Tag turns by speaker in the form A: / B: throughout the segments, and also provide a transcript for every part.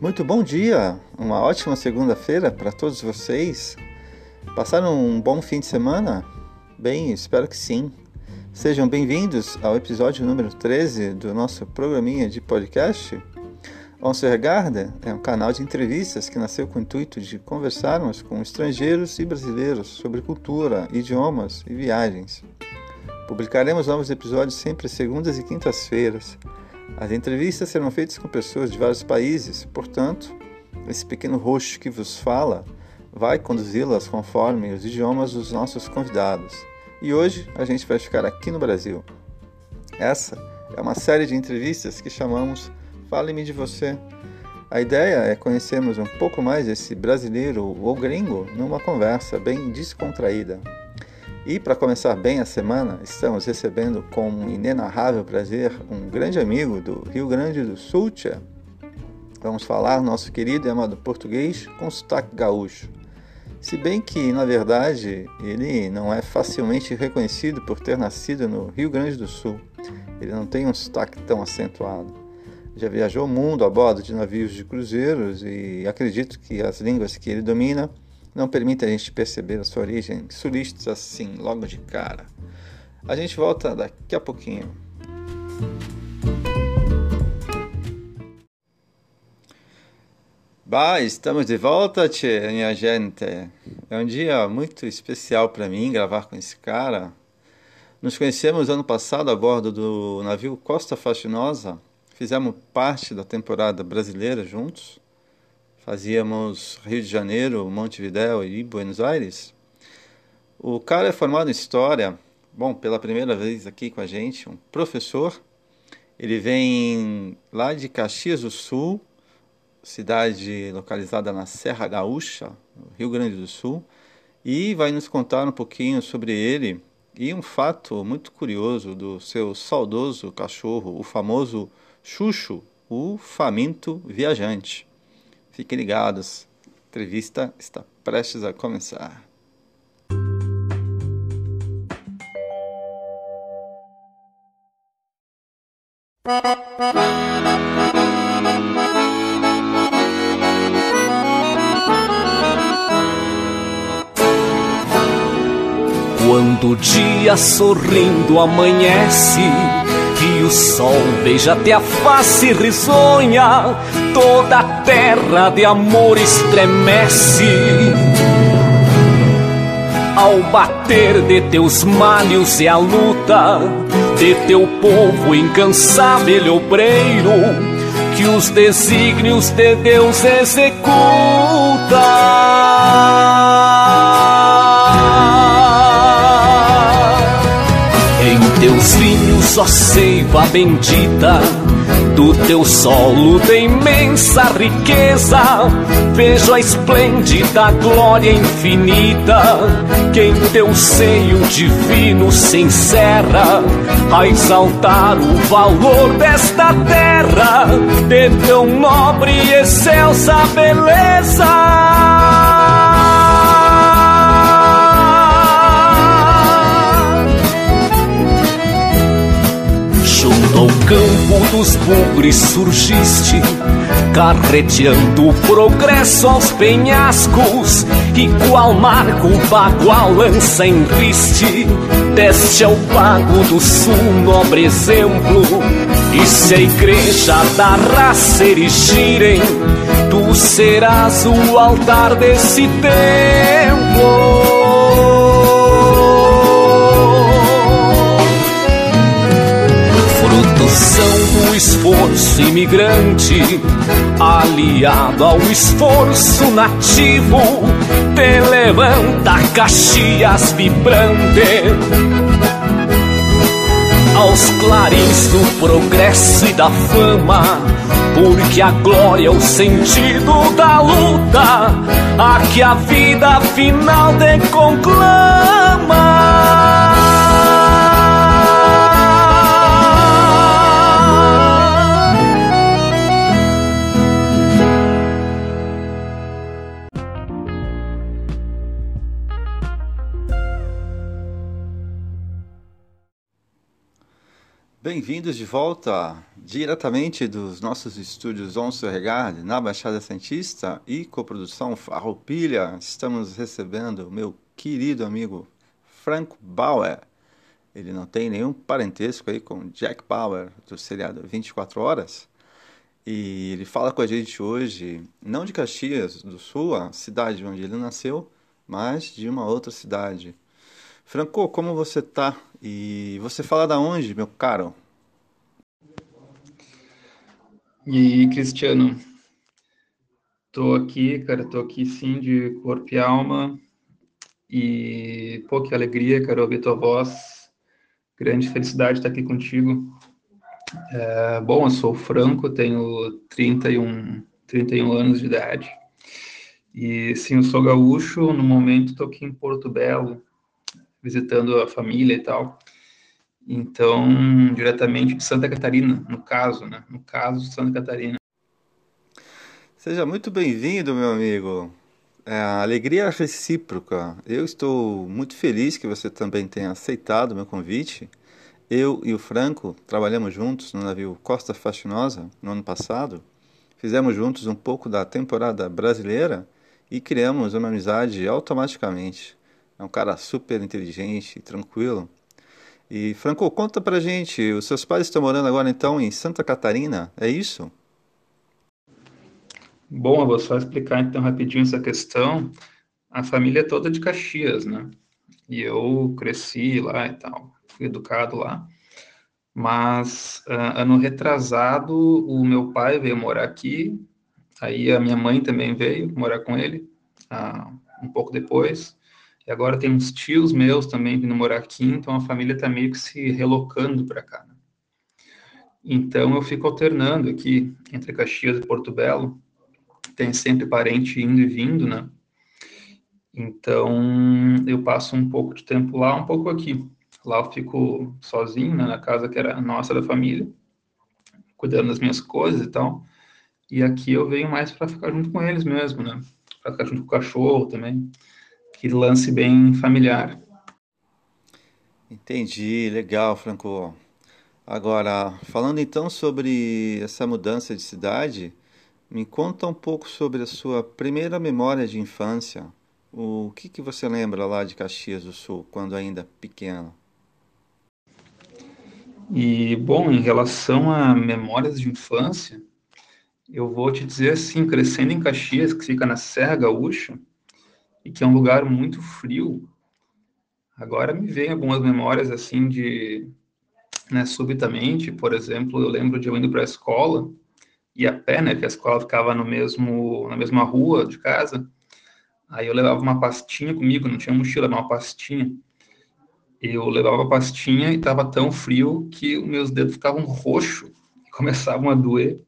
A: Muito bom dia, uma ótima segunda-feira para todos vocês. Passaram um bom fim de semana? Bem, espero que sim. Sejam bem-vindos ao episódio número 13 do nosso programinha de podcast. Onsergarden é um canal de entrevistas que nasceu com o intuito de conversarmos com estrangeiros e brasileiros sobre cultura, idiomas e viagens. Publicaremos novos episódios sempre segundas e quintas-feiras. As entrevistas serão feitas com pessoas de vários países, portanto, esse pequeno rosto que vos fala vai conduzi-las conforme os idiomas dos nossos convidados. E hoje a gente vai ficar aqui no Brasil. Essa é uma série de entrevistas que chamamos Fale-me de Você. A ideia é conhecermos um pouco mais esse brasileiro ou gringo numa conversa bem descontraída. E para começar bem a semana, estamos recebendo com um inenarrável prazer um grande amigo do Rio Grande do Sul. Tia. Vamos falar nosso querido e amado português com sotaque gaúcho. Se bem que, na verdade, ele não é facilmente reconhecido por ter nascido no Rio Grande do Sul. Ele não tem um sotaque tão acentuado. Já viajou o mundo a bordo de navios de cruzeiros e acredito que as línguas que ele domina não permite a gente perceber a sua origem sulista assim, logo de cara. A gente volta daqui a pouquinho. Bah, estamos de volta, tchê, minha gente. É um dia muito especial para mim gravar com esse cara. Nos conhecemos ano passado a bordo do navio Costa Fascinosa. Fizemos parte da temporada brasileira juntos fazíamos Rio de Janeiro, Montevidéu e Buenos Aires. O cara é formado em História, bom, pela primeira vez aqui com a gente, um professor. Ele vem lá de Caxias do Sul, cidade localizada na Serra Gaúcha, Rio Grande do Sul, e vai nos contar um pouquinho sobre ele e um fato muito curioso do seu saudoso cachorro, o famoso Xuxo, o faminto viajante. Fiquem ligados, a entrevista está prestes a começar.
B: Quando o dia sorrindo amanhece o sol beija até a face risonha, toda a terra de amor estremece. Ao bater de teus malhos e a luta de teu povo incansável obreiro, que os desígnios de Deus executa. teus vinhos, ó seiva bendita, do teu solo de imensa riqueza, vejo a esplêndida glória infinita, que em teu seio divino se encerra, a exaltar o valor desta terra, de tão nobre e excelsa beleza. Campo dos bugres surgiste, carreteando o progresso aos penhascos, e qual marco bagual lança em riste, deste ao pago do sul nobre exemplo, e se a igreja da raça erigirem, tu serás o altar desse templo. São do esforço imigrante, aliado ao esforço nativo, te levanta Caxias vibrante. Aos clarins do progresso e da fama, porque a glória é o sentido da luta, a que a vida final te conclama.
A: Bem-vindos de volta diretamente dos nossos estúdios Onso Regard na Baixada Santista e coprodução Farroupilha. Estamos recebendo o meu querido amigo Frank Bauer. Ele não tem nenhum parentesco aí com Jack Bauer do seriado 24 Horas. E ele fala com a gente hoje, não de Caxias do Sul, a cidade onde ele nasceu, mas de uma outra cidade. Franco, como você tá? E você fala da onde, meu caro?
C: E Cristiano, tô aqui, cara, tô aqui sim de corpo e alma. E pô, que alegria, cara, ouvir tua voz. Grande felicidade estar aqui contigo. É, bom, eu sou Franco, tenho 31, 31 anos de idade. E sim, eu sou gaúcho, no momento estou aqui em Porto Belo, visitando a família e tal. Então, diretamente de Santa Catarina, no caso, né? No caso, Santa Catarina.
A: Seja muito bem-vindo, meu amigo. É, a alegria é recíproca. Eu estou muito feliz que você também tenha aceitado o meu convite. Eu e o Franco trabalhamos juntos no navio Costa Fascinosa no ano passado. Fizemos juntos um pouco da temporada brasileira e criamos uma amizade automaticamente. É um cara super inteligente, tranquilo. E Franco, conta pra gente, os seus pais estão morando agora então em Santa Catarina, é isso?
C: Bom, eu vou só explicar então rapidinho essa questão. A família é toda de Caxias, né? E eu cresci lá e tal, fui educado lá. Mas uh, ano retrasado, o meu pai veio morar aqui, aí a minha mãe também veio morar com ele, uh, um pouco depois. E agora tem uns tios meus também vindo morar aqui, então a família está meio que se relocando para cá. Né? Então eu fico alternando aqui entre Caxias e Porto Belo. Tem sempre parente indo e vindo, né? Então eu passo um pouco de tempo lá, um pouco aqui. Lá eu fico sozinho, né, na casa que era nossa da família, cuidando das minhas coisas e tal. E aqui eu venho mais para ficar junto com eles mesmo, né? Para ficar junto com o cachorro também que lance bem familiar.
A: Entendi, legal, Franco. Agora, falando então sobre essa mudança de cidade, me conta um pouco sobre a sua primeira memória de infância. O que, que você lembra lá de Caxias do Sul, quando ainda pequeno?
C: E, bom, em relação a memórias de infância, eu vou te dizer assim, crescendo em Caxias, que fica na Serra Gaúcha, e que é um lugar muito frio. Agora me vem algumas memórias assim de, né, subitamente, por exemplo, eu lembro de eu indo para a escola e a pé, né, que a escola ficava no mesmo na mesma rua de casa. Aí eu levava uma pastinha comigo, não tinha mochila, uma pastinha. Eu levava a pastinha e estava tão frio que os meus dedos ficavam roxos e começavam a doer.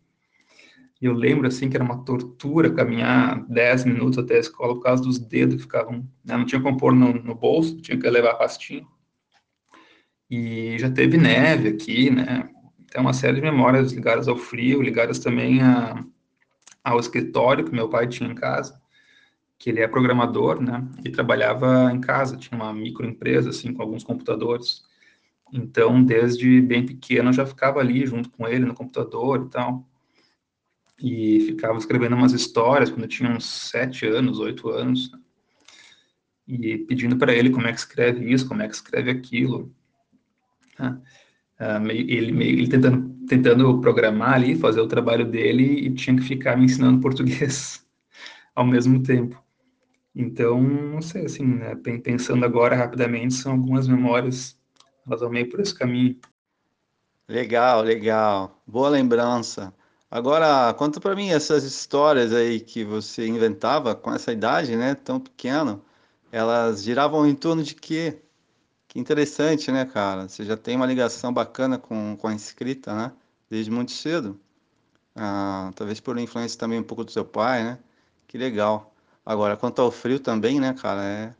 C: E eu lembro, assim, que era uma tortura caminhar 10 minutos até a escola por causa dos dedos que ficavam... Né? Não tinha como pôr no, no bolso, tinha que levar a pastinha. E já teve neve aqui, né? Tem uma série de memórias ligadas ao frio, ligadas também a, ao escritório que meu pai tinha em casa, que ele é programador, né? E trabalhava em casa, tinha uma microempresa, assim, com alguns computadores. Então, desde bem pequeno, eu já ficava ali junto com ele no computador e tal e ficava escrevendo umas histórias quando eu tinha uns sete anos, oito anos, e pedindo para ele como é que escreve isso, como é que escreve aquilo. Né? Ah, ele, ele tentando, tentando programar ali, fazer o trabalho dele, e tinha que ficar me ensinando português ao mesmo tempo. Então, não sei, assim, né, pensando agora rapidamente, são algumas memórias, elas vão meio por esse caminho.
A: Legal, legal. Boa lembrança. Agora, conta para mim essas histórias aí que você inventava com essa idade, né, tão pequeno, elas giravam em torno de quê? Que interessante, né, cara? Você já tem uma ligação bacana com, com a escrita, né, desde muito cedo. Ah, talvez por influência também um pouco do seu pai, né? Que legal. Agora, quanto ao frio também, né, cara, é,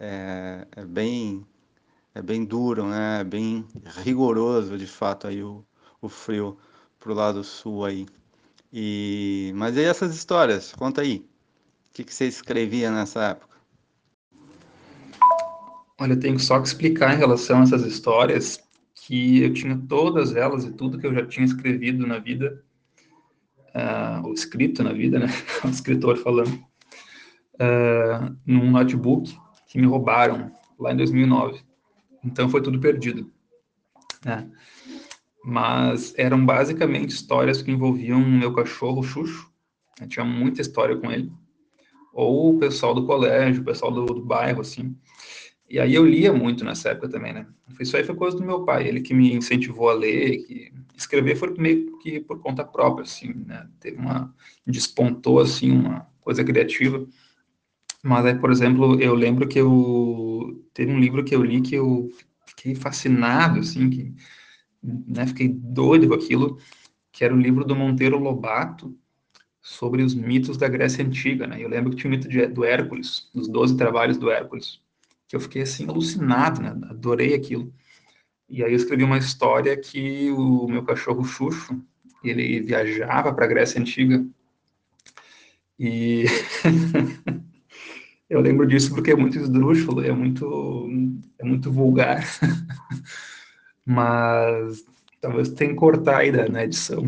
A: é, é bem é bem duro, né? É bem rigoroso, de fato, aí o, o frio pro lado sul aí. E mas e essas histórias? Conta aí. O que, que você escrevia nessa época?
C: Olha, eu tenho só que explicar em relação a essas histórias que eu tinha todas elas e tudo que eu já tinha escrevido na vida, uh, ou escrito na vida, né? o escritor falando, uh, num notebook que me roubaram lá em 2009. Então foi tudo perdido. Né? Mas eram basicamente histórias que envolviam meu cachorro Xuxo. Eu tinha muita história com ele. Ou o pessoal do colégio, o pessoal do, do bairro, assim. E aí eu lia muito nessa época também, né? Isso aí foi coisa do meu pai, ele que me incentivou a ler, que escrever foi meio que por conta própria, assim, né? Teve uma despontou assim uma coisa criativa. Mas aí, por exemplo, eu lembro que eu teve um livro que eu li que eu fiquei fascinado, assim, que né, fiquei doido com aquilo, que era o livro do Monteiro Lobato sobre os mitos da Grécia Antiga, né? Eu lembro que tinha o mito de, do Hércules, dos Doze Trabalhos do Hércules que eu fiquei assim alucinado, né? Adorei aquilo. E aí eu escrevi uma história que o meu cachorro Xuxo, ele viajava para a Grécia Antiga. E eu lembro disso porque é muito esdrúxulo, é muito é muito vulgar. Mas talvez tenha que cortar aí na edição.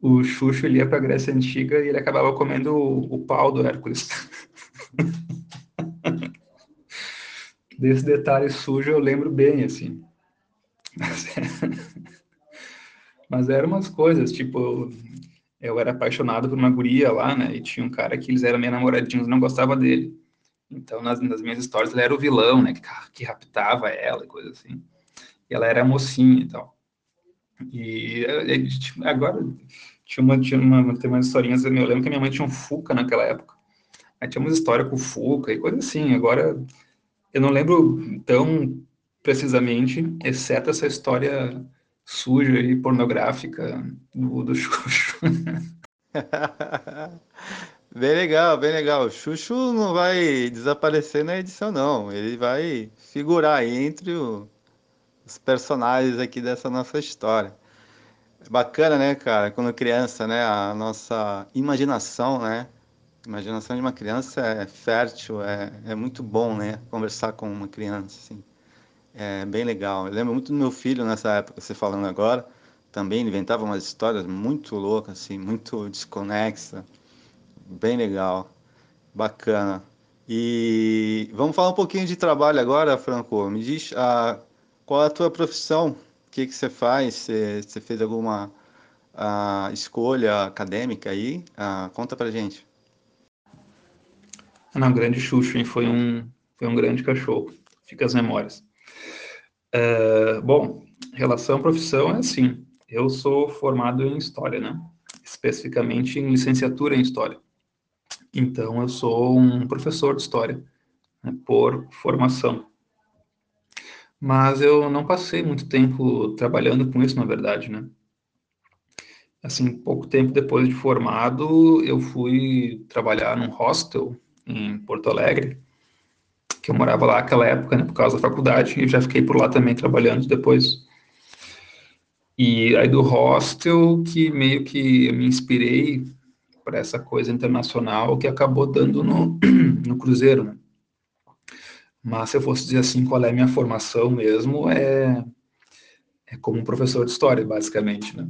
C: o Xuxo ele ia para a Grécia Antiga e ele acabava comendo o, o pau do Hércules. Desse detalhe sujo eu lembro bem, assim. Mas, é... Mas eram umas coisas, tipo, eu era apaixonado por uma guria lá, né? E tinha um cara que eles eram meio namoradinhos não gostava dele. Então, nas, nas, minhas histórias, ele era o vilão, né? Que, que raptava ela e coisa assim. E ela era mocinha e tal. E agora tinha uma, tinha uma, tem umas historinhas, eu lembro que minha mãe tinha um Fuca naquela época. Aí tinha uma história com o Fuca e coisa assim. Agora eu não lembro tão precisamente, exceto essa história suja e pornográfica do, do Xuxo.
A: bem legal, bem legal. Xuxo não vai desaparecer na edição, não. Ele vai figurar entre o, os personagens aqui dessa nossa história. É bacana, né, cara? Quando criança, né? A nossa imaginação, né? A imaginação de uma criança é fértil, é, é muito bom, né? Conversar com uma criança, assim. É bem legal. Eu lembro muito do meu filho nessa época, você falando agora. Também inventava umas histórias muito loucas, assim, muito desconexa. Bem legal. Bacana. E vamos falar um pouquinho de trabalho agora, Franco. Me diz ah, qual é a tua profissão? O que, que você faz? Você, fez alguma ah, escolha acadêmica aí? Ah, conta pra gente.
C: Não, grande Xuxo, hein? Foi um, foi um grande cachorro. Fica as memórias. Uh, bom, relação à profissão é assim. Eu sou formado em História, né? Especificamente em licenciatura em História. Então, eu sou um professor de História, né, por formação. Mas eu não passei muito tempo trabalhando com isso, na verdade, né? Assim, pouco tempo depois de formado, eu fui trabalhar num hostel em Porto Alegre, que eu morava lá naquela época, né, por causa da faculdade, e já fiquei por lá também trabalhando depois. E aí do hostel que meio que eu me inspirei para essa coisa internacional que acabou dando no, no Cruzeiro, né? Mas se eu fosse dizer assim, qual é a minha formação mesmo, é, é como um professor de história, basicamente, né?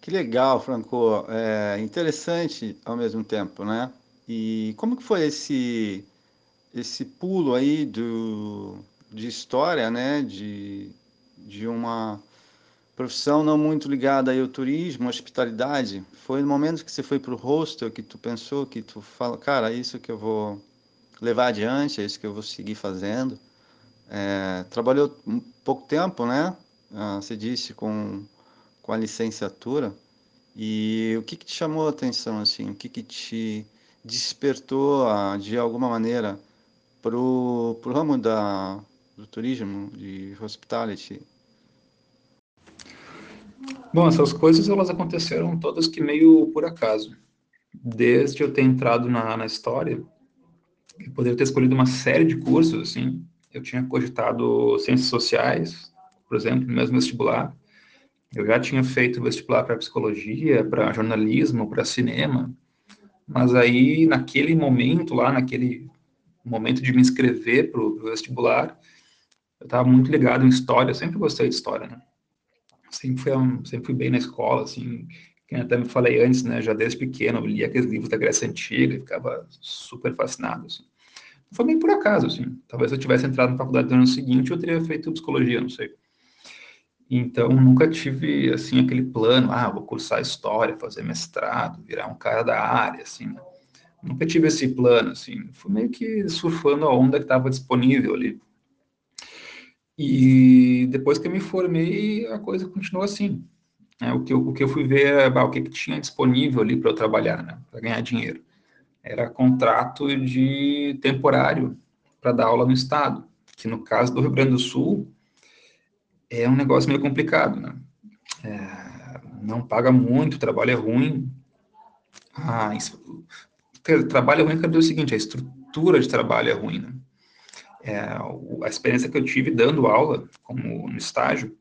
A: Que legal, Franco. É interessante ao mesmo tempo, né? E como que foi esse esse pulo aí do, de história, né? De, de uma profissão não muito ligada ao turismo, hospitalidade. Foi no momento que você foi para o hostel que tu pensou, que tu fala, cara, é isso que eu vou levar adiante, é isso que eu vou seguir fazendo. É, trabalhou um pouco tempo, né? Ah, você disse com com a licenciatura. E o que, que te chamou a atenção, assim? O que, que te despertou, ah, de alguma maneira, para o ramo da, do turismo, de hospitality?
C: Bom, essas coisas elas aconteceram todas que meio por acaso. Desde eu ter entrado na, na história, eu poderia ter escolhido uma série de cursos, assim. Eu tinha cogitado ciências sociais, por exemplo, no mesmo vestibular. Eu já tinha feito vestibular para psicologia, para jornalismo, para cinema, mas aí naquele momento lá, naquele momento de me inscrever para o vestibular, eu estava muito ligado em história, eu sempre gostei de história, né? Sempre fui, sempre fui bem na escola, assim, que até me falei antes, né, já desde pequeno, eu lia aqueles livros da Grécia Antiga e ficava super fascinado, assim. Foi bem por acaso, assim. Talvez eu tivesse entrado na faculdade no ano seguinte, eu teria feito psicologia, não sei. Então, nunca tive, assim, aquele plano, ah, vou cursar história, fazer mestrado, virar um cara da área, assim, né? Nunca tive esse plano, assim. Fui meio que surfando a onda que estava disponível ali. E depois que eu me formei, a coisa continuou assim. É, o, que eu, o que eu fui ver, é, o que, que tinha disponível ali para eu trabalhar, né? Para ganhar dinheiro. Era contrato de temporário para dar aula no estado, que no caso do Rio Grande do Sul é um negócio meio complicado, né? É, não paga muito, o trabalho é ruim. Ah, isso, trabalho é ruim quer dizer o seguinte, a estrutura de trabalho é ruim, né? É, a experiência que eu tive dando aula, como no estágio,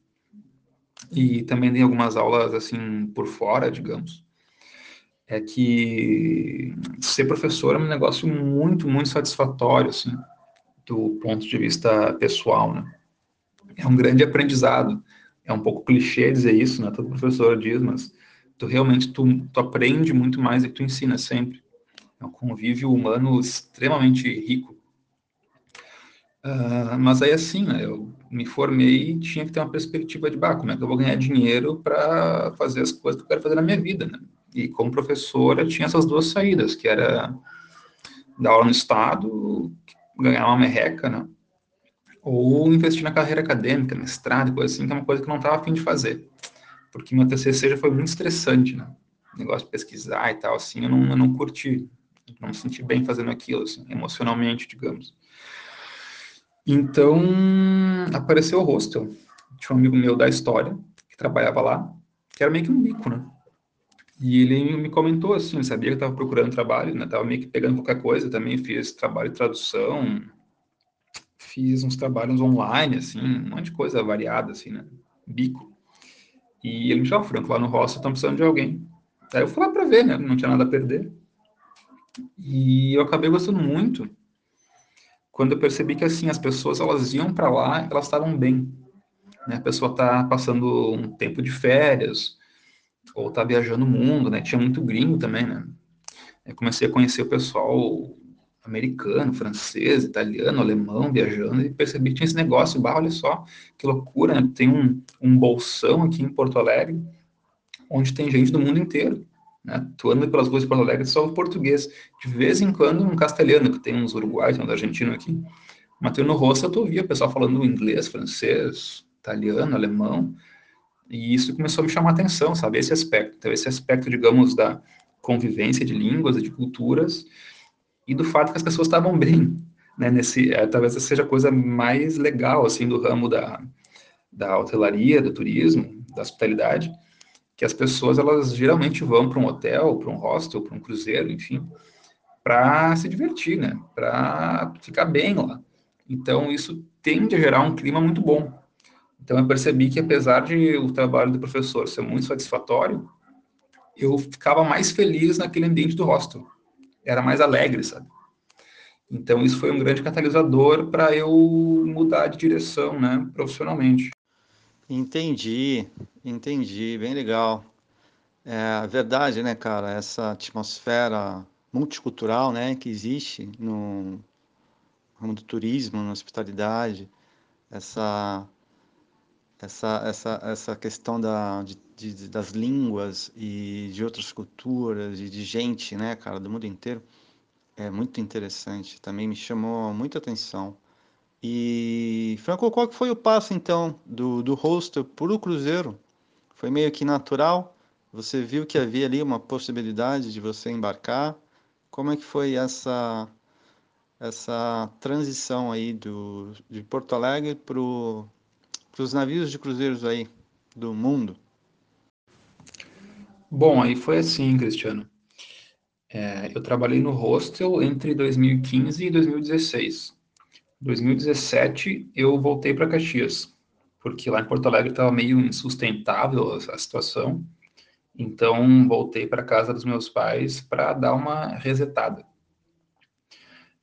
C: e também dei algumas aulas, assim, por fora, digamos, é que ser professor é um negócio muito, muito satisfatório, assim, do ponto de vista pessoal, né? É um grande aprendizado. É um pouco clichê dizer isso, né? Todo professor diz, mas tu realmente tu, tu aprende muito mais que tu ensina sempre. É um convívio humano extremamente rico. Uh, mas aí assim, né, eu me formei e tinha que ter uma perspectiva de, bah, como é que eu vou ganhar dinheiro para fazer as coisas que eu quero fazer na minha vida, né? E como professora tinha essas duas saídas, que era dar aula no estado, ganhar uma merreca, né? Ou investir na carreira acadêmica, mestrado, coisa assim, que é uma coisa que eu não estava afim de fazer. Porque meu TCC já foi muito estressante, né? O negócio de pesquisar e tal, assim, eu não, eu não curti não me senti bem fazendo aquilo, assim, emocionalmente, digamos. Então, apareceu o hostel. Tinha um amigo meu da história, que trabalhava lá, que era meio que um bico, né? E ele me comentou, assim, sabia que eu estava procurando trabalho, né? Tava meio que pegando qualquer coisa, também fiz trabalho de tradução, fiz uns trabalhos online, assim, um monte de coisa variada, assim, né? Bico. E ele me chamou, Franco, lá no hostel estão precisando de alguém. Aí eu fui lá para ver, né? Não tinha nada a perder. E eu acabei gostando muito quando eu percebi que assim as pessoas elas iam para lá, elas estavam bem. Né? A pessoa tá passando um tempo de férias ou tá viajando o mundo, né? Tinha muito gringo também, né? Eu comecei a conhecer o pessoal americano, francês, italiano, alemão viajando e percebi que tinha esse negócio, bah, olha só, que loucura, né? Tem um, um bolsão aqui em Porto Alegre onde tem gente do mundo inteiro. Né? Pelas ruas de Porto Alegre só o português. De vez em quando um castelhano, que tem uns uruguaios, uns argentinos aqui. Mas tu no rosto tu ouvia o pessoal falando inglês, francês, italiano, alemão. E isso começou a me chamar a atenção, sabe? Esse aspecto. Então, esse aspecto, digamos, da convivência de línguas e de culturas e do fato que as pessoas estavam bem, né? Nesse, é, talvez essa seja a coisa mais legal, assim, do ramo da, da hotelaria, do turismo, da hospitalidade, que as pessoas elas geralmente vão para um hotel, para um hostel, para um cruzeiro, enfim, para se divertir, né? Para ficar bem lá. Então isso tende a gerar um clima muito bom. Então eu percebi que apesar de o trabalho do professor ser muito satisfatório, eu ficava mais feliz naquele ambiente do hostel. Era mais alegre, sabe? Então isso foi um grande catalisador para eu mudar de direção, né, profissionalmente.
A: Entendi, entendi, bem legal. É verdade, né, cara, essa atmosfera multicultural, né, que existe no ramo do turismo, na hospitalidade, essa essa essa essa questão da de, de, das línguas e de outras culturas e de gente, né, cara, do mundo inteiro, é muito interessante. Também me chamou muita atenção. E, Franco, qual que foi o passo então do, do hostel para o cruzeiro? Foi meio que natural? Você viu que havia ali uma possibilidade de você embarcar? Como é que foi essa essa transição aí do, de Porto Alegre para os navios de cruzeiros aí do mundo?
C: Bom, aí foi assim, Cristiano. É, eu trabalhei no hostel entre 2015 e 2016. 2017 eu voltei para Caxias, porque lá em Porto Alegre estava meio insustentável a situação. Então voltei para casa dos meus pais para dar uma resetada.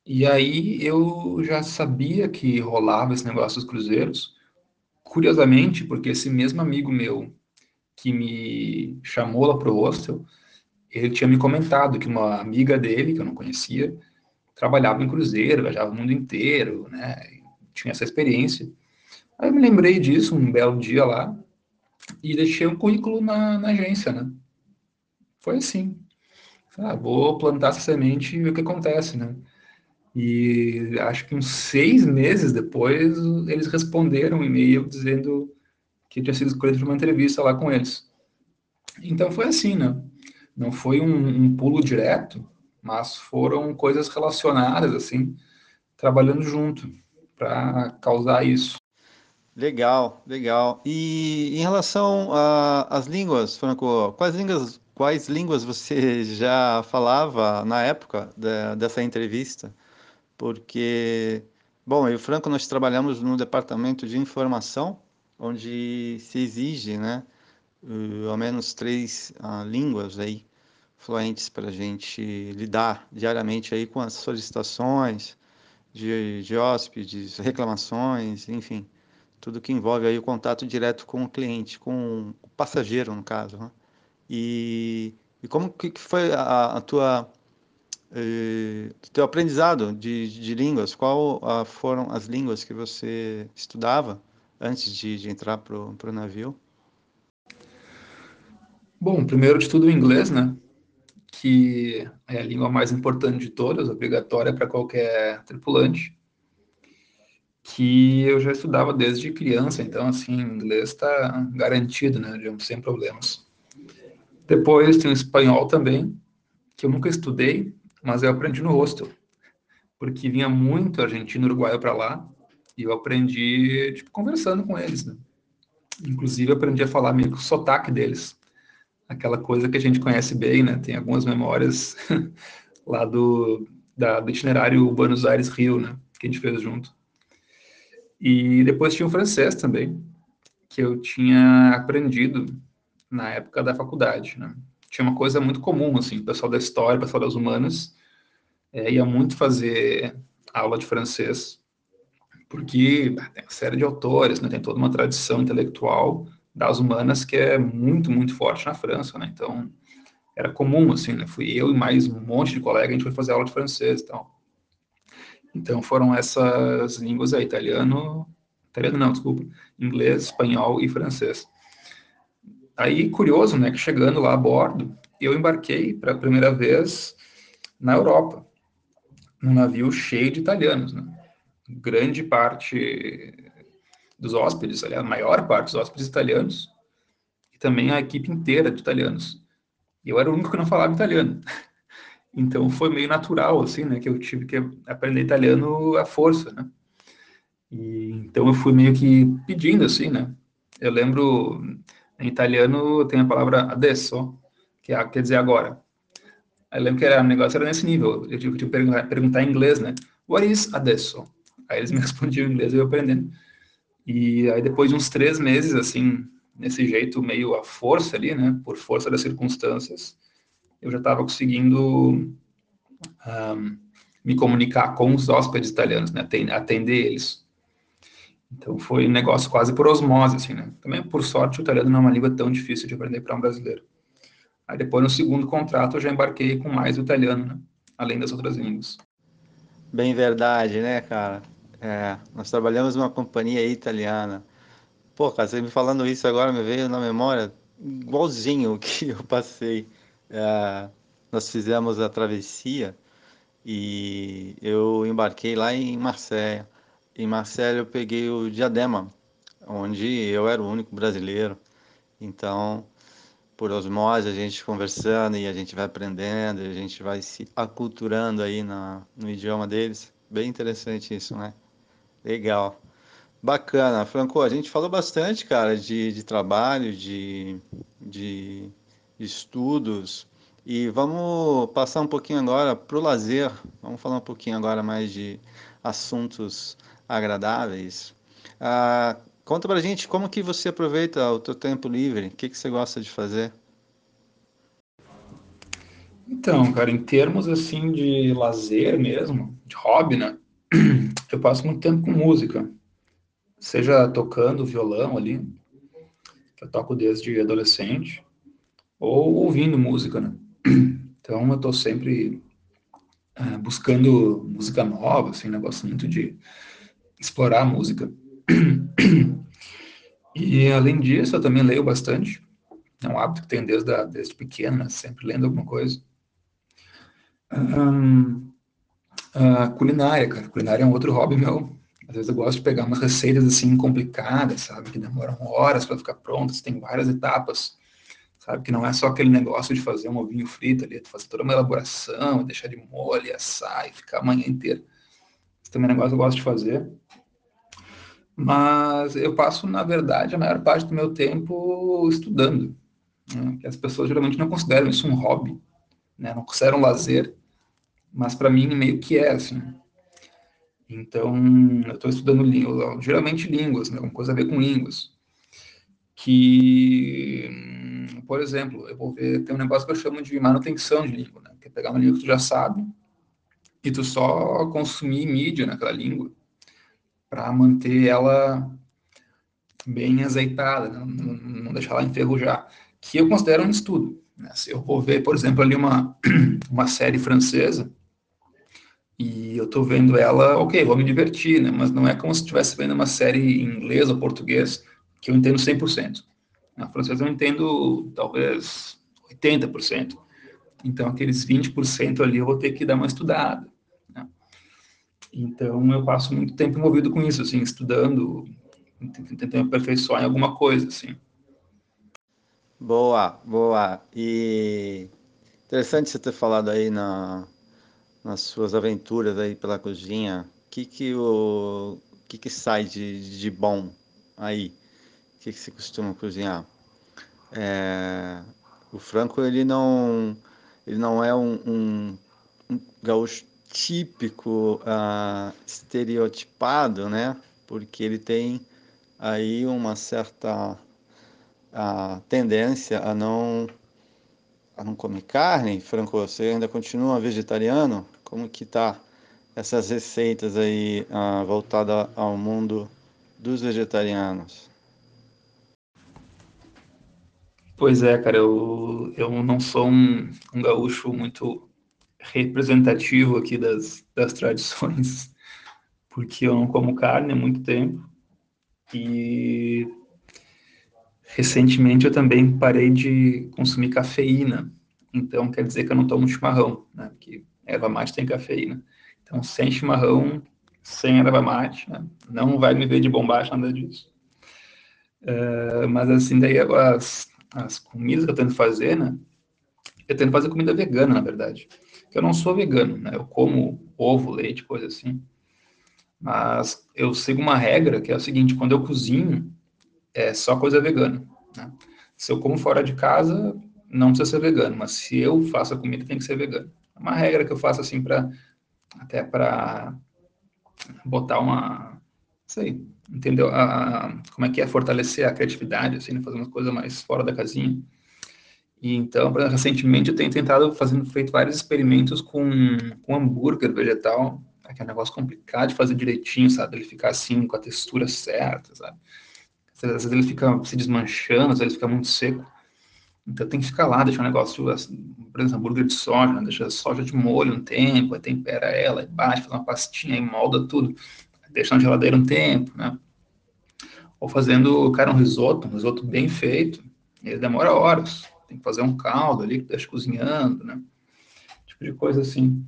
C: E aí eu já sabia que rolava esse negócio dos cruzeiros, curiosamente, porque esse mesmo amigo meu que me chamou lá para o hostel, ele tinha me comentado que uma amiga dele, que eu não conhecia, trabalhava em cruzeiro, viajava o mundo inteiro, né? Tinha essa experiência. Aí eu me lembrei disso um belo dia lá e deixei um currículo na, na agência, né? Foi assim. Ah, vou plantar essa semente e ver o que acontece, né? E acho que uns seis meses depois eles responderam um e-mail dizendo que tinha sido escolhido para uma entrevista lá com eles. Então foi assim, né? Não foi um, um pulo direto, mas foram coisas relacionadas, assim, trabalhando junto para causar isso.
A: Legal, legal. E em relação às línguas, Franco, quais línguas, quais línguas você já falava na época de, dessa entrevista? Porque, bom, eu e o Franco nós trabalhamos no departamento de informação, onde se exige, né, ao menos três uh, línguas aí fluentes para a gente lidar diariamente aí com as solicitações de, de hóspedes, reclamações, enfim, tudo que envolve aí o contato direto com o cliente, com o passageiro no caso, né? E, e como que foi a, a tua eh, teu aprendizado de, de línguas? Qual a, foram as línguas que você estudava antes de, de entrar para o navio?
C: Bom, primeiro de tudo o inglês, né? que é a língua mais importante de todas, obrigatória para qualquer tripulante, que eu já estudava desde criança, então, assim, inglês está garantido, né, sem problemas. Depois tem o espanhol também, que eu nunca estudei, mas eu aprendi no hostel, porque vinha muito argentino uruguaio para lá, e eu aprendi, tipo, conversando com eles, né? Inclusive, aprendi a falar meio que o sotaque deles aquela coisa que a gente conhece bem, né? Tem algumas memórias lá do, da, do itinerário Buenos Aires-Rio, né? Que a gente fez junto. E depois tinha o francês também, que eu tinha aprendido na época da faculdade, né? Tinha uma coisa muito comum, assim, o pessoal da história, o pessoal das humanas, é, ia muito fazer aula de francês, porque tem uma série de autores, né? Tem toda uma tradição intelectual das humanas que é muito, muito forte na França, né? Então, era comum, assim, né? Fui eu e mais um monte de colega, a gente foi fazer aula de francês e tal. Então, foram essas línguas aí, italiano, italiano não, desculpa, inglês, espanhol e francês. Aí, curioso, né, que chegando lá a bordo, eu embarquei para a primeira vez na Europa, num navio cheio de italianos, né? Grande parte dos hóspedes, a maior parte dos hóspedes italianos, e também a equipe inteira de italianos. E eu era o único que não falava italiano. Então foi meio natural, assim, né, que eu tive que aprender italiano à força, né. E, então eu fui meio que pedindo, assim, né. Eu lembro, em italiano tem a palavra adesso, que é, quer dizer agora. Aí eu lembro que era, o negócio era nesse nível, eu tive que perguntar, perguntar em inglês, né, what is adesso? Aí eles me respondiam em inglês e eu aprendendo. E aí depois de uns três meses, assim, nesse jeito meio à força ali, né, por força das circunstâncias, eu já estava conseguindo um, me comunicar com os hóspedes italianos, né, atender eles. Então foi um negócio quase por osmose, assim, né. Também, por sorte, o italiano não é uma língua tão difícil de aprender para um brasileiro. Aí depois, no segundo contrato, eu já embarquei com mais o italiano, né, além das outras línguas.
A: Bem verdade, né, cara? É, nós trabalhamos numa companhia italiana. Pô, cara, você me falando isso agora me veio na memória igualzinho o que eu passei. É, nós fizemos a travessia e eu embarquei lá em Marseille. Em Marseille eu peguei o Diadema, onde eu era o único brasileiro. Então, por osmose, a gente conversando e a gente vai aprendendo, a gente vai se aculturando aí na, no idioma deles. Bem interessante isso, né? Legal. Bacana. Franco, a gente falou bastante, cara, de, de trabalho, de, de estudos. E vamos passar um pouquinho agora para o lazer. Vamos falar um pouquinho agora mais de assuntos agradáveis. Ah, conta pra gente como que você aproveita o teu tempo livre. O que, que você gosta de fazer?
C: Então, cara, em termos assim de lazer mesmo, de hobby, né? Eu passo muito tempo com música, seja tocando violão ali, que eu toco desde adolescente, ou ouvindo música, né? Então eu tô sempre uh, buscando música nova, assim, negócio muito de explorar a música. E além disso, eu também leio bastante. É um hábito que tenho desde, a, desde pequeno, né? sempre lendo alguma coisa. Um, a culinária, cara. Culinária é um outro hobby meu. Às vezes eu gosto de pegar umas receitas assim complicadas, sabe? Que demoram horas para ficar prontas, tem várias etapas, sabe? Que não é só aquele negócio de fazer um ovinho frito ali, fazer toda uma elaboração, deixar de molho, assar e ficar a manhã inteira. Esse também é um negócio que eu gosto de fazer. Mas eu passo, na verdade, a maior parte do meu tempo estudando. Né? Que as pessoas geralmente não consideram isso um hobby, né? não consideram lazer, mas para mim meio que é assim. Então, eu estou estudando línguas, geralmente línguas, né? alguma coisa a ver com línguas. Que, por exemplo, eu vou ver, tem um negócio que eu chamo de manutenção de língua, né? que é pegar uma língua que tu já sabe e tu só consumir mídia naquela língua para manter ela bem azeitada, não, não, não, deixar ela enferrujar, que eu considero um estudo. Né? Se eu vou ver, por exemplo, ali uma, uma série francesa, e eu estou vendo ela, ok, vou me divertir, né? mas não é como se estivesse vendo uma série em inglês ou português que eu entendo 100%. Na francesa eu entendo talvez 80%. Então, aqueles 20% ali eu vou ter que dar uma estudada. Então, eu passo muito tempo envolvido com isso, assim, estudando, tentando aperfeiçoar em alguma coisa, assim.
A: Boa, boa. E interessante você ter falado aí na, nas suas aventuras aí pela cozinha. O que que, o, que, que sai de, de bom aí? Que, que você costuma cozinhar? É, o Franco, ele não, ele não é um, um, um gaúcho típico, uh, estereotipado, né? Porque ele tem aí uma certa uh, tendência a não a não comer carne. Franco, você ainda continua vegetariano? Como que tá essas receitas aí uh, voltadas ao mundo dos vegetarianos?
C: Pois é, cara, eu, eu não sou um, um gaúcho muito representativo aqui das, das tradições, porque eu não como carne há muito tempo e recentemente eu também parei de consumir cafeína, então quer dizer que eu não tomo chimarrão, né? Porque erva mate tem cafeína. Então, sem chimarrão, sem erva mate, né? não vai me ver de bombacha, nada disso. Uh, mas assim, daí as, as comidas que eu tento fazer, né? Eu tento fazer comida vegana, na verdade eu não sou vegano, né? Eu como ovo, leite, coisa assim. Mas eu sigo uma regra que é o seguinte: quando eu cozinho, é só coisa vegana. Né? Se eu como fora de casa, não precisa ser vegano, mas se eu faço a comida, tem que ser vegano. É uma regra que eu faço assim para até para botar uma, sei, entendeu? A, como é que é fortalecer a criatividade, assim, né? fazer umas coisas mais fora da casinha. E então, recentemente eu tenho tentado fazendo feito vários experimentos com, com hambúrguer vegetal, né, que é um negócio complicado de fazer direitinho, sabe? Ele ficar assim com a textura certa, sabe? Às vezes ele fica se desmanchando, às vezes ele fica muito seco. Então tem que ficar lá, deixar um negócio, assim, por exemplo, hambúrguer de soja, né? deixa a soja de molho um tempo, aí tempera ela, aí bate, faz uma pastinha, aí molda tudo, deixa na geladeira um tempo, né? Ou fazendo, cara, um risoto, um risoto bem feito, ele demora horas tem que fazer um caldo ali que deixa cozinhando, né? Tipo de coisa assim.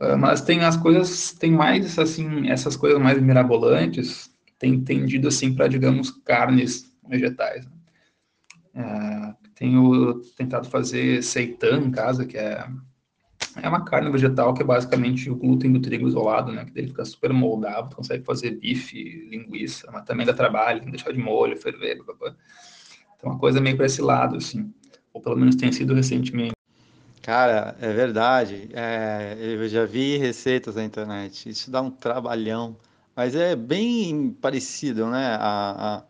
C: Uh, mas tem as coisas, tem mais assim, essas coisas mais mirabolantes, tem tendido assim para, digamos, carnes vegetais. Né? Uh, tenho tentado fazer seitan em casa, que é é uma carne vegetal que é basicamente o glúten do trigo isolado, né? Que ele fica super moldável, consegue fazer bife, linguiça, mas também dá trabalho, tem que deixar de molho, ferver, blá, blá. Então, uma coisa meio para esse lado, assim ou pelo menos tem sido recentemente.
A: Cara, é verdade. É, eu já vi receitas na internet. Isso dá um trabalhão, mas é bem parecido, né? A, a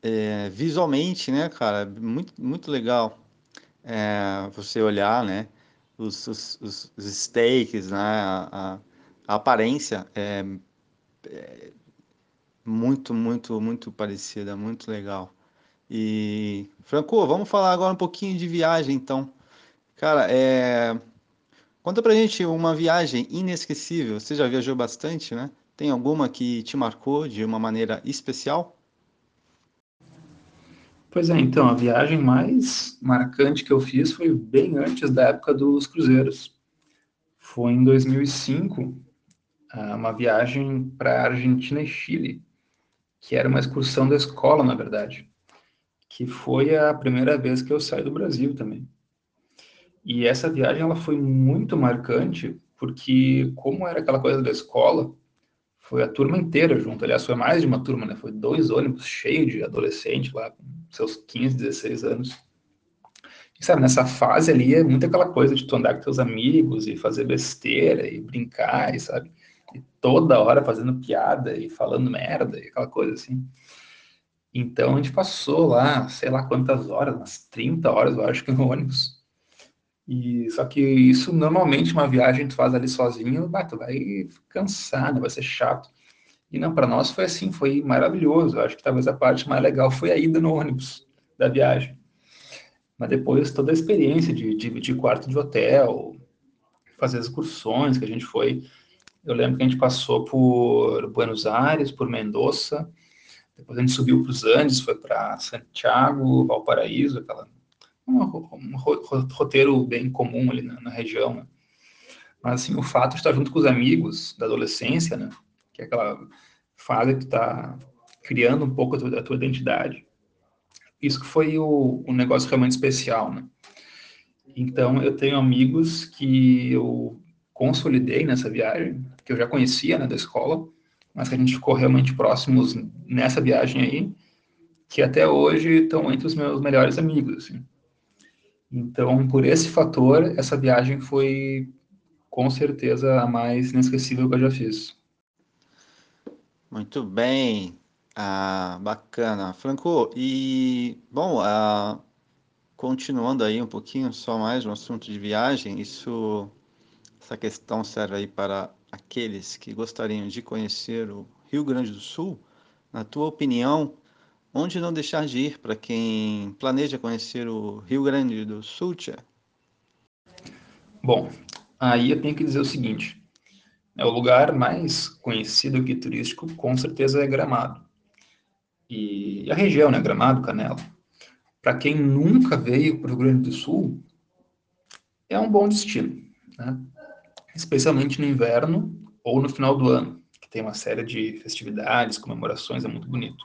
A: é, visualmente, né, cara? Muito, muito legal é, você olhar, né? Os, os, os, steaks, né? A, a, a aparência é, é, muito, muito, muito parecida, muito legal. E, Franco, vamos falar agora um pouquinho de viagem, então. Cara, é... conta pra gente uma viagem inesquecível. Você já viajou bastante, né? Tem alguma que te marcou de uma maneira especial?
C: Pois é, então, a viagem mais marcante que eu fiz foi bem antes da época dos cruzeiros. Foi em 2005, ah, uma viagem para Argentina e Chile, que era uma excursão da escola, na verdade, que foi a primeira vez que eu saí do Brasil também. E essa viagem ela foi muito marcante, porque como era aquela coisa da escola, foi a turma inteira junto. Aliás, foi mais de uma turma, né? Foi dois ônibus cheios de adolescente lá, com seus 15, 16 anos. E, sabe, nessa fase ali é muito aquela coisa de tu andar com teus amigos e fazer besteira e brincar, e, sabe? E toda hora fazendo piada e falando merda e aquela coisa assim. Então a gente passou lá, sei lá quantas horas, umas 30 horas, eu acho que no ônibus. E só que isso normalmente uma viagem tu faz ali sozinho, bah, tu vai cansar, né? vai ser chato. E não, para nós foi assim, foi maravilhoso. Eu acho que talvez a parte mais legal foi a ida no ônibus da viagem. Mas depois toda a experiência de dividir quarto de hotel, fazer excursões que a gente foi. Eu lembro que a gente passou por Buenos Aires, por Mendoza, depois a gente subiu para os Andes, foi para Santiago, Valparaíso, aquela um, roteiro bem comum ali na, na região. Né? Mas assim, o fato de estar junto com os amigos da adolescência, né? que é aquela fase que tu está criando um pouco a tua, a tua, identidade. Isso que foi o, um negócio realmente especial, né? Então, eu tenho amigos que eu consolidei nessa viagem, que eu já conhecia, né, da escola, mas que a gente ficou realmente próximos nessa viagem aí, que até hoje estão entre os meus melhores amigos, assim. Então, por esse fator, essa viagem foi com certeza a mais inesquecível que eu já fiz.
A: Muito bem, ah, bacana. Franco, e bom, ah, continuando aí um pouquinho só mais no assunto de viagem, isso, essa questão serve aí para aqueles que gostariam de conhecer o Rio Grande do Sul. Na tua opinião, onde não deixar de ir para quem planeja conhecer o Rio Grande do Sul, tia?
C: Bom, aí eu tenho que dizer o seguinte: é o lugar mais conhecido que turístico, com certeza, é Gramado. E a região, né? Gramado, Canela. Para quem nunca veio para o Rio Grande do Sul, é um bom destino, né? Especialmente no inverno ou no final do ano, que tem uma série de festividades, comemorações, é muito bonito.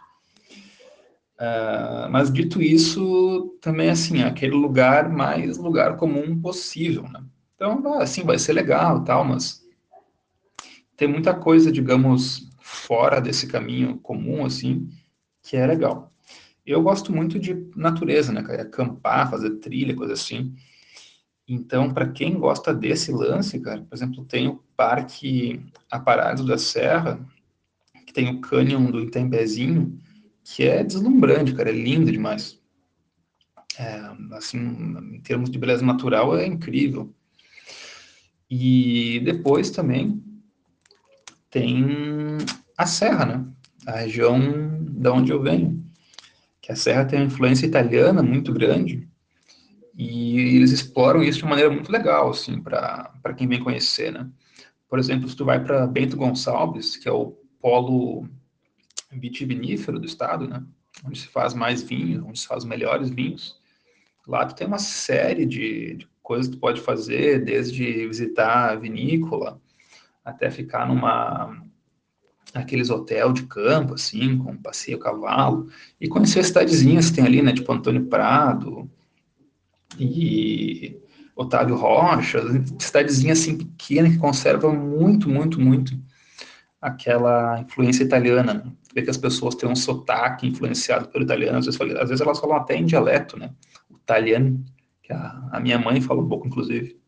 C: Uh, mas dito isso, também assim, aquele lugar mais lugar comum possível, né? Então, assim, vai ser legal tal, mas tem muita coisa, digamos, fora desse caminho comum, assim, que é legal. Eu gosto muito de natureza, né, cara? Acampar, fazer trilha, coisa assim. Então, para quem gosta desse lance, cara, por exemplo, tem o Parque Aparados da Serra, que tem o Canyon do Itembezinho, que é deslumbrante, cara, é lindo demais. É, assim, em termos de beleza natural, é incrível. E depois também tem a Serra, né? A região da onde eu venho. Que a Serra tem uma influência italiana muito grande e eles exploram isso de maneira muito legal, assim, para quem vem conhecer, né? Por exemplo, se tu vai para Bento Gonçalves, que é o polo vitivinífero do estado, né? Onde se faz mais vinho, onde se faz melhores vinhos. Lá tu tem uma série de, de coisas que tu pode fazer, desde visitar a vinícola, até ficar numa aqueles hotel de campo, assim, com passeio cavalo, e conhecer as cidadezinhas que tem ali, né, tipo Antônio Prado e Otávio Rocha, cidadezinha assim pequena que conserva muito, muito, muito aquela influência italiana, né? Vê que as pessoas têm um sotaque influenciado pelo italiano, às vezes, às vezes elas falam até em dialeto, né? O italiano, que a, a minha mãe fala um pouco, inclusive.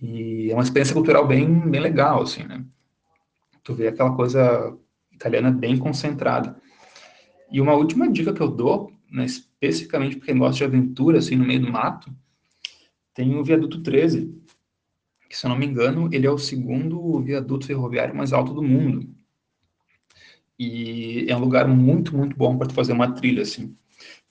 C: E é uma experiência cultural bem, bem legal, assim, né? Tu vê aquela coisa italiana bem concentrada. E uma última dica que eu dou, né, especificamente para quem gosta de aventura, assim, no meio do mato, tem o viaduto 13, que se eu não me engano, ele é o segundo viaduto ferroviário mais alto do mundo. E é um lugar muito, muito bom para tu fazer uma trilha, assim.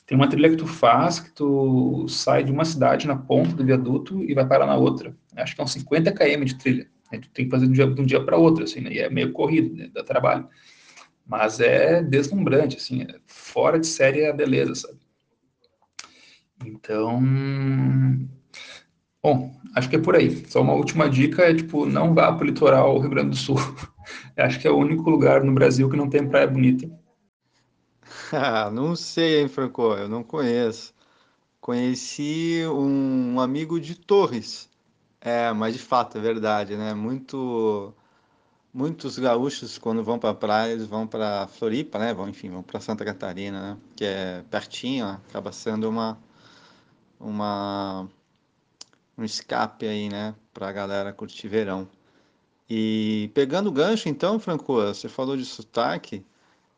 C: Tem uma trilha que tu faz, que tu sai de uma cidade na ponta do viaduto e vai parar na outra. Acho que é uns 50 km de trilha. Né? Tu tem que fazer de um dia, dia para outro, assim, né? E é meio corrido, né? dá trabalho. Mas é deslumbrante, assim, é fora de série a beleza, sabe? Então, bom, acho que é por aí. Só uma última dica é, tipo, não vá para o litoral Rio Grande do Sul. acho que é o único lugar no Brasil que não tem praia bonita.
A: Ah, não sei, hein, Franco, eu não conheço. Conheci um amigo de Torres. É, mas de fato é verdade, né? Muito, muitos gaúchos quando vão para praia, eles vão para Floripa, né? Vão, enfim, vão para Santa Catarina, né? Que é pertinho, acaba sendo uma uma um escape aí, né, para a galera curtir verão. E pegando o gancho, então, Franco, você falou de sotaque.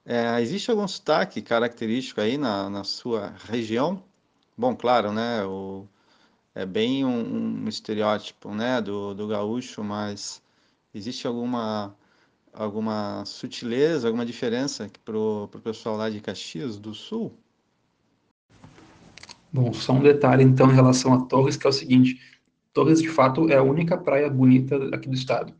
A: É, existe algum sotaque característico aí na, na sua região? Bom, claro, né? O, é bem um, um estereótipo, né, do, do gaúcho, mas existe alguma alguma sutileza, alguma diferença para o pessoal lá de Caxias do Sul?
C: Bom, só um detalhe então em relação a Torres, que é o seguinte: Torres de fato é a única praia bonita aqui do estado,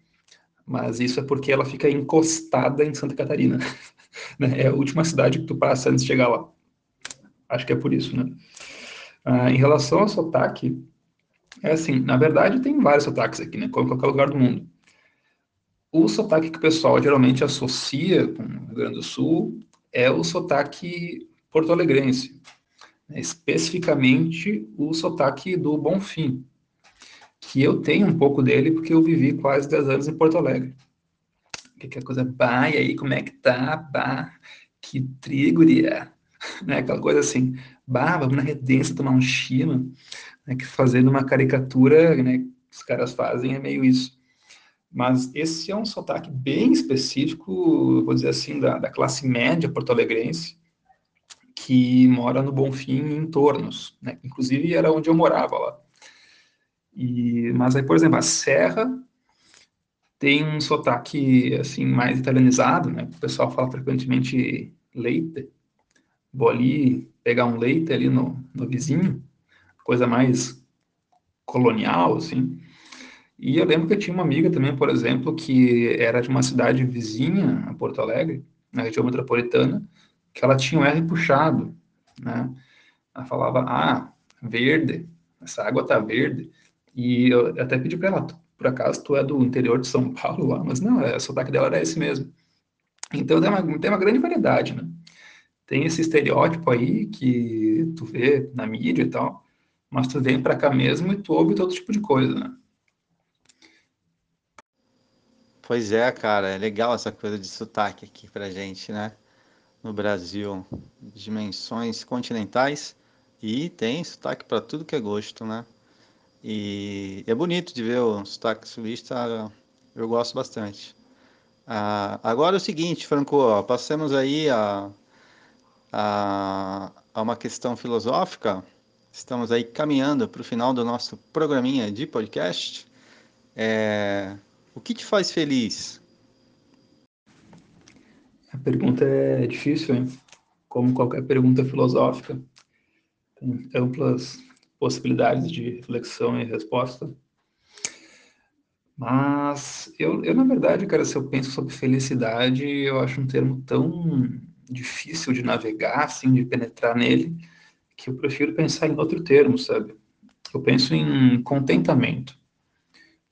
C: mas isso é porque ela fica encostada em Santa Catarina. Né? É a última cidade que tu passa antes de chegar lá. Acho que é por isso, né? Ah, em relação ao sotaque, é assim, na verdade tem vários sotaques aqui, né? Como em qualquer lugar do mundo. O sotaque que o pessoal geralmente associa com o Rio Grande do Sul é o sotaque porto-alegrense? Especificamente o sotaque do Bonfim, que eu tenho um pouco dele porque eu vivi quase 10 anos em Porto Alegre. Que é coisa, bah, e aí, como é que tá? Bah, que triguria, né? Aquela coisa assim, bah, vamos na Redência tomar um chino, né? Que fazendo uma caricatura, né? Que os caras fazem é meio isso. Mas esse é um sotaque bem específico, vou dizer assim, da, da classe média porto-alegrense, que mora no Bonfim em entornos, né? Inclusive era onde eu morava lá. E, mas aí, por exemplo, a Serra tem um sotaque assim mais italianizado, né? O pessoal fala frequentemente leite. Vou ali pegar um leite ali no, no vizinho, coisa mais colonial, assim. E eu lembro que eu tinha uma amiga também, por exemplo, que era de uma cidade vizinha a Porto Alegre, na região metropolitana, que ela tinha um R puxado, né? Ela falava, ah, verde, essa água tá verde. E eu até pedi para ela, por acaso tu é do interior de São Paulo lá? Mas não, é, o sotaque dela era esse mesmo. Então tem uma, tem uma grande variedade, né? Tem esse estereótipo aí que tu vê na mídia e tal, mas tu vem para cá mesmo e tu ouve todo tipo de coisa, né?
A: Pois é, cara, é legal essa coisa de sotaque aqui pra gente, né? No Brasil, dimensões continentais e tem sotaque para tudo que é gosto, né? E é bonito de ver o sotaque sulista, eu gosto bastante. Ah, agora é o seguinte, Franco, ó, passemos aí a, a, a uma questão filosófica. Estamos aí caminhando para o final do nosso programinha de podcast. É, o que te faz feliz?
C: A pergunta é difícil, hein? Como qualquer pergunta filosófica, tem amplas possibilidades de reflexão e resposta. Mas eu, eu, na verdade, cara, se eu penso sobre felicidade, eu acho um termo tão difícil de navegar, assim, de penetrar nele, que eu prefiro pensar em outro termo, sabe? Eu penso em contentamento.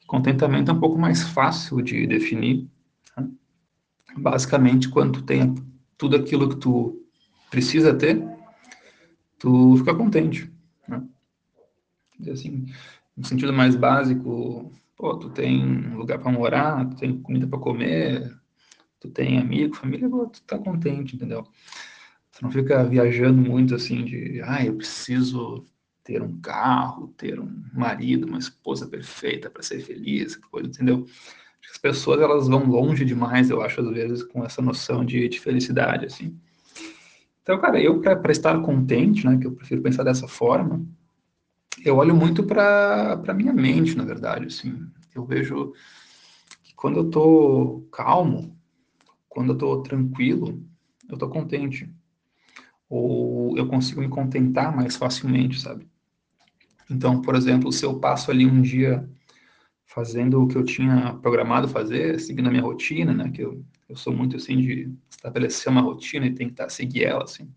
C: Contentamento é um pouco mais fácil de definir. Tá? Basicamente, quando tu tem tudo aquilo que tu precisa ter, tu fica contente. Né? assim, no sentido mais básico, pô, tu tem lugar para morar, tu tem comida para comer, tu tem amigo, família, pô, tu tá contente, entendeu? Tu não fica viajando muito assim de, ah, eu preciso ter um carro, ter um marido, uma esposa perfeita para ser feliz, coisa, entendeu? As pessoas elas vão longe demais, eu acho, às vezes, com essa noção de, de felicidade, assim. Então, cara, eu para estar contente, né, que eu prefiro pensar dessa forma, eu olho muito para a minha mente, na verdade, assim. Eu vejo que quando eu tô calmo, quando eu tô tranquilo, eu tô contente. Ou eu consigo me contentar mais facilmente, sabe? Então, por exemplo, se eu passo ali um dia fazendo o que eu tinha programado fazer, seguindo a minha rotina, né? Que eu, eu sou muito assim de estabelecer uma rotina e tentar seguir ela, assim.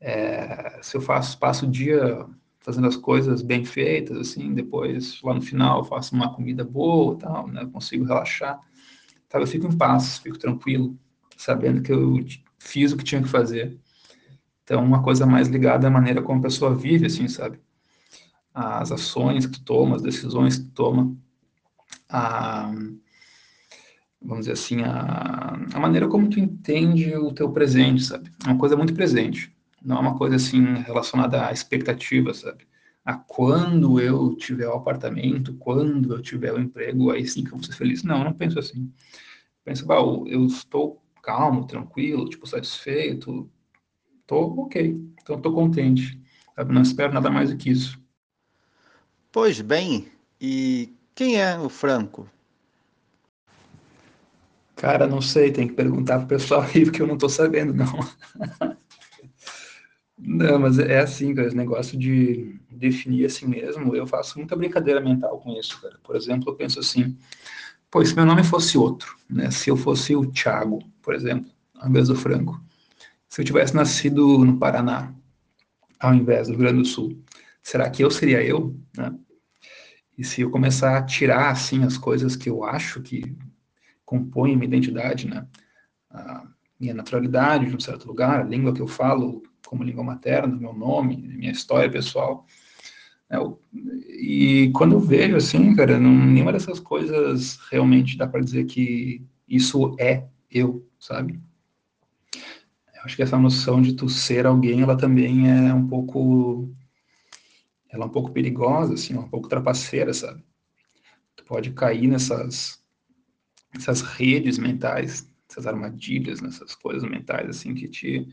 C: É, se eu faço, passo o dia fazendo as coisas bem feitas, assim, depois lá no final faço uma comida boa, tal, né? Consigo relaxar, tal, eu fico em paz, fico tranquilo, sabendo que eu fiz o que tinha que fazer. Então, uma coisa mais ligada à maneira como a pessoa vive, assim, sabe? As ações que tu toma, as decisões que tu toma, a, vamos dizer assim, a, a maneira como tu entende o teu presente, sabe? É uma coisa muito presente. Não é uma coisa assim relacionada à expectativa, sabe? A quando eu tiver o apartamento, quando eu tiver o emprego, aí sim que eu vou ser feliz. Não, eu não penso assim. Penso, bah, eu estou calmo, tranquilo, tipo, satisfeito, tô ok, então tô contente, sabe? Não espero nada mais do que isso.
A: Pois bem, e quem é o Franco?
C: Cara, não sei, tem que perguntar pro pessoal aí, porque eu não tô sabendo, não. Não, mas é assim, cara, esse negócio de definir assim mesmo, eu faço muita brincadeira mental com isso, cara. Por exemplo, eu penso assim, pô, se meu nome fosse outro, né? Se eu fosse o Thiago, por exemplo, ao invés do Franco. Se eu tivesse nascido no Paraná, ao invés do Rio Grande do Sul, será que eu seria eu, né? E se eu começar a tirar, assim, as coisas que eu acho que compõem minha identidade, né? A minha naturalidade de um certo lugar, a língua que eu falo, como língua materna, meu nome, minha história pessoal. É, e quando eu vejo assim, cara, não, nenhuma dessas coisas realmente dá para dizer que isso é eu, sabe? Acho que essa noção de tu ser alguém, ela também é um pouco, ela é um pouco perigosa, assim, um pouco trapaceira, sabe? Tu pode cair nessas, nessas redes mentais, essas armadilhas, nessas coisas mentais, assim, que te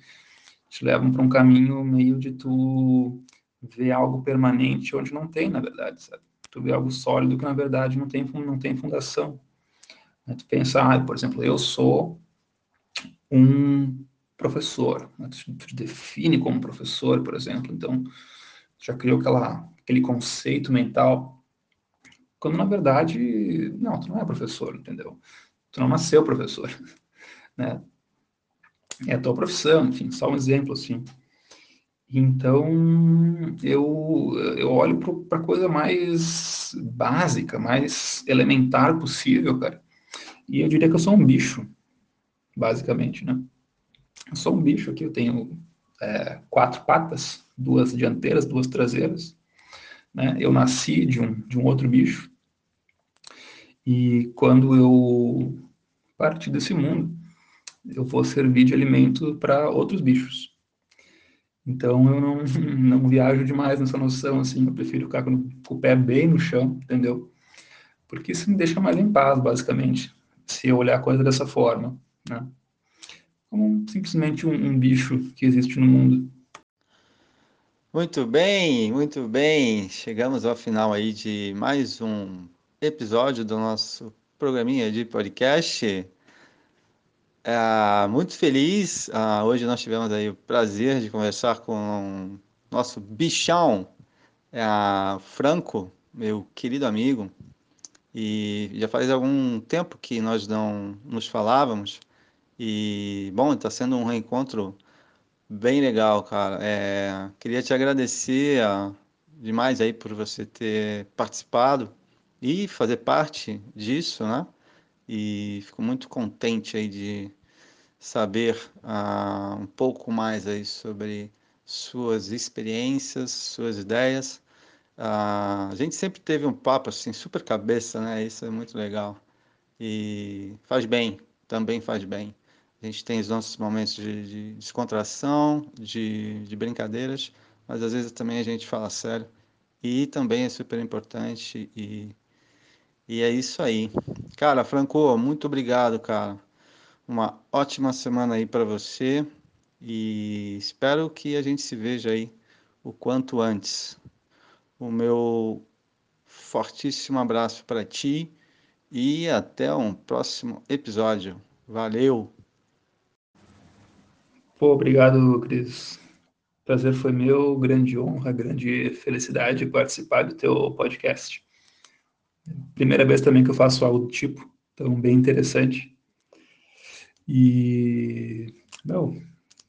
C: te levam para um caminho meio de tu ver algo permanente onde não tem, na verdade, sabe? Tu vê algo sólido que, na verdade, não tem, não tem fundação. Né? Tu pensa, ah, por exemplo, eu sou um professor, né? tu te define como professor, por exemplo, então já criou aquela, aquele conceito mental, quando na verdade, não, tu não é professor, entendeu? Tu não nasceu professor, né? é a tua profissão, enfim, só um exemplo, assim. Então, eu, eu olho para a coisa mais básica, mais elementar possível, cara. E eu diria que eu sou um bicho, basicamente, né? Eu sou um bicho aqui, eu tenho é, quatro patas, duas dianteiras, duas traseiras. Né? Eu nasci de um, de um outro bicho. E quando eu parti desse mundo, eu vou servir de alimento para outros bichos. Então eu não, não viajo demais nessa noção, assim, eu prefiro ficar com, com o pé bem no chão, entendeu? Porque isso me deixa mais em paz, basicamente, se eu olhar a coisa dessa forma, né? Como simplesmente um, um bicho que existe no mundo.
A: Muito bem, muito bem. Chegamos ao final aí de mais um episódio do nosso programinha de podcast. É, muito feliz. Uh, hoje nós tivemos aí o prazer de conversar com nosso bichão, uh, Franco, meu querido amigo. E já faz algum tempo que nós não nos falávamos. E, bom, está sendo um reencontro bem legal, cara. É, queria te agradecer uh, demais aí por você ter participado e fazer parte disso, né? e fico muito contente aí de saber uh, um pouco mais aí sobre suas experiências, suas ideias. Uh, a gente sempre teve um papo assim super cabeça, né? Isso é muito legal e faz bem, também faz bem. A gente tem os nossos momentos de, de descontração, de, de brincadeiras, mas às vezes também a gente fala sério e também é super importante e e é isso aí. Cara, Franco, muito obrigado, cara. Uma ótima semana aí para você e espero que a gente se veja aí o quanto antes. o meu fortíssimo abraço para ti e até um próximo episódio. Valeu!
C: Pô, obrigado, Cris. Prazer foi meu, grande honra, grande felicidade participar do teu podcast. Primeira vez também que eu faço algo do tipo, então bem interessante. E, não,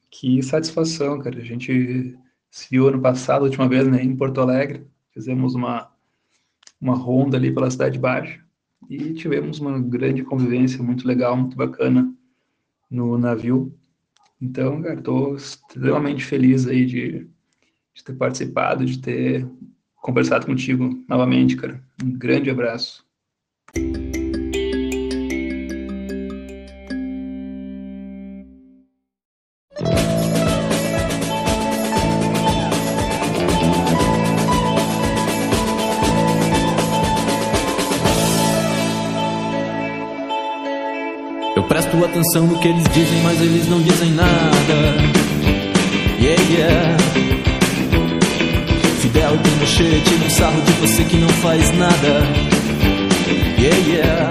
C: que satisfação, cara. A gente se viu ano passado, a última vez, né, em Porto Alegre. Fizemos uma, uma ronda ali pela Cidade Baixa e tivemos uma grande convivência, muito legal, muito bacana no navio. Então, estou extremamente feliz aí de, de ter participado, de ter conversado contigo novamente, cara. Um grande abraço.
B: Atenção no que eles dizem, mas eles não dizem nada. Yeah, yeah. Fidel e Pinochet tiram sarro de você que não faz nada. Yeah, yeah.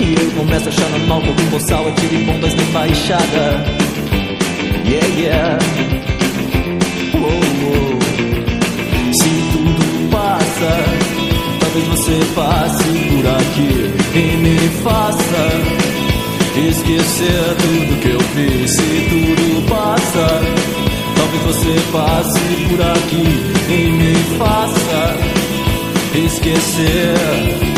B: E eu começo a achar normal como um boçal atire bombas na embaixada. Yeah, yeah. Oh, oh. Se tudo passa talvez você passe por aqui e me faça esquecer tudo que eu fiz. Se tudo passa, talvez você passe por aqui e me faça esquecer.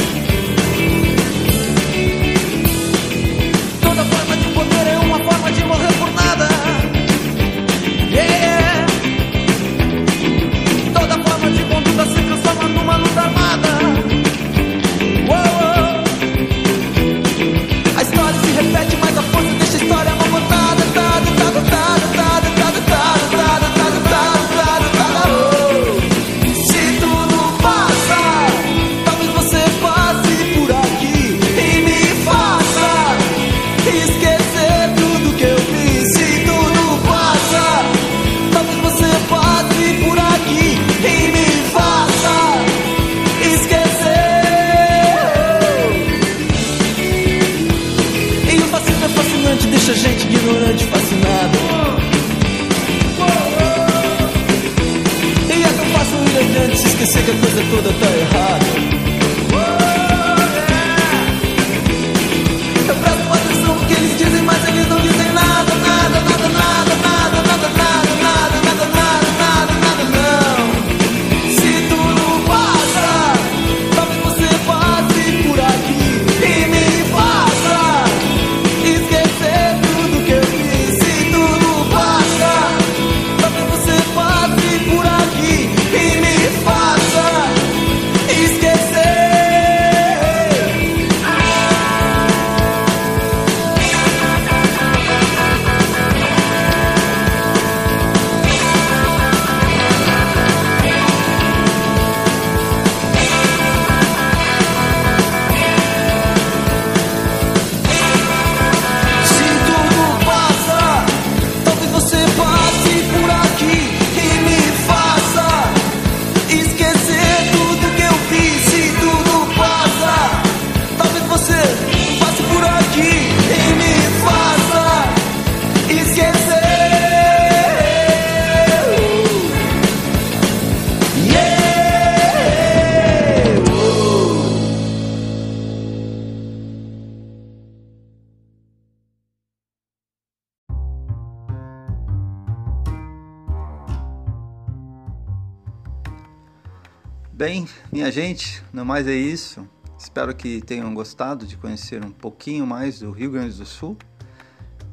A: Gente, no mais é isso. Espero que tenham gostado de conhecer um pouquinho mais do Rio Grande do Sul.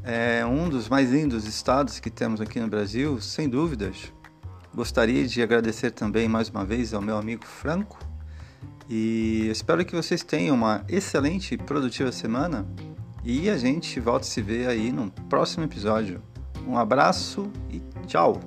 A: É um dos mais lindos estados que temos aqui no Brasil, sem dúvidas. Gostaria de agradecer também mais uma vez ao meu amigo Franco e espero que vocês tenham uma excelente e produtiva semana e a gente volta a se ver aí no próximo episódio. Um abraço e tchau!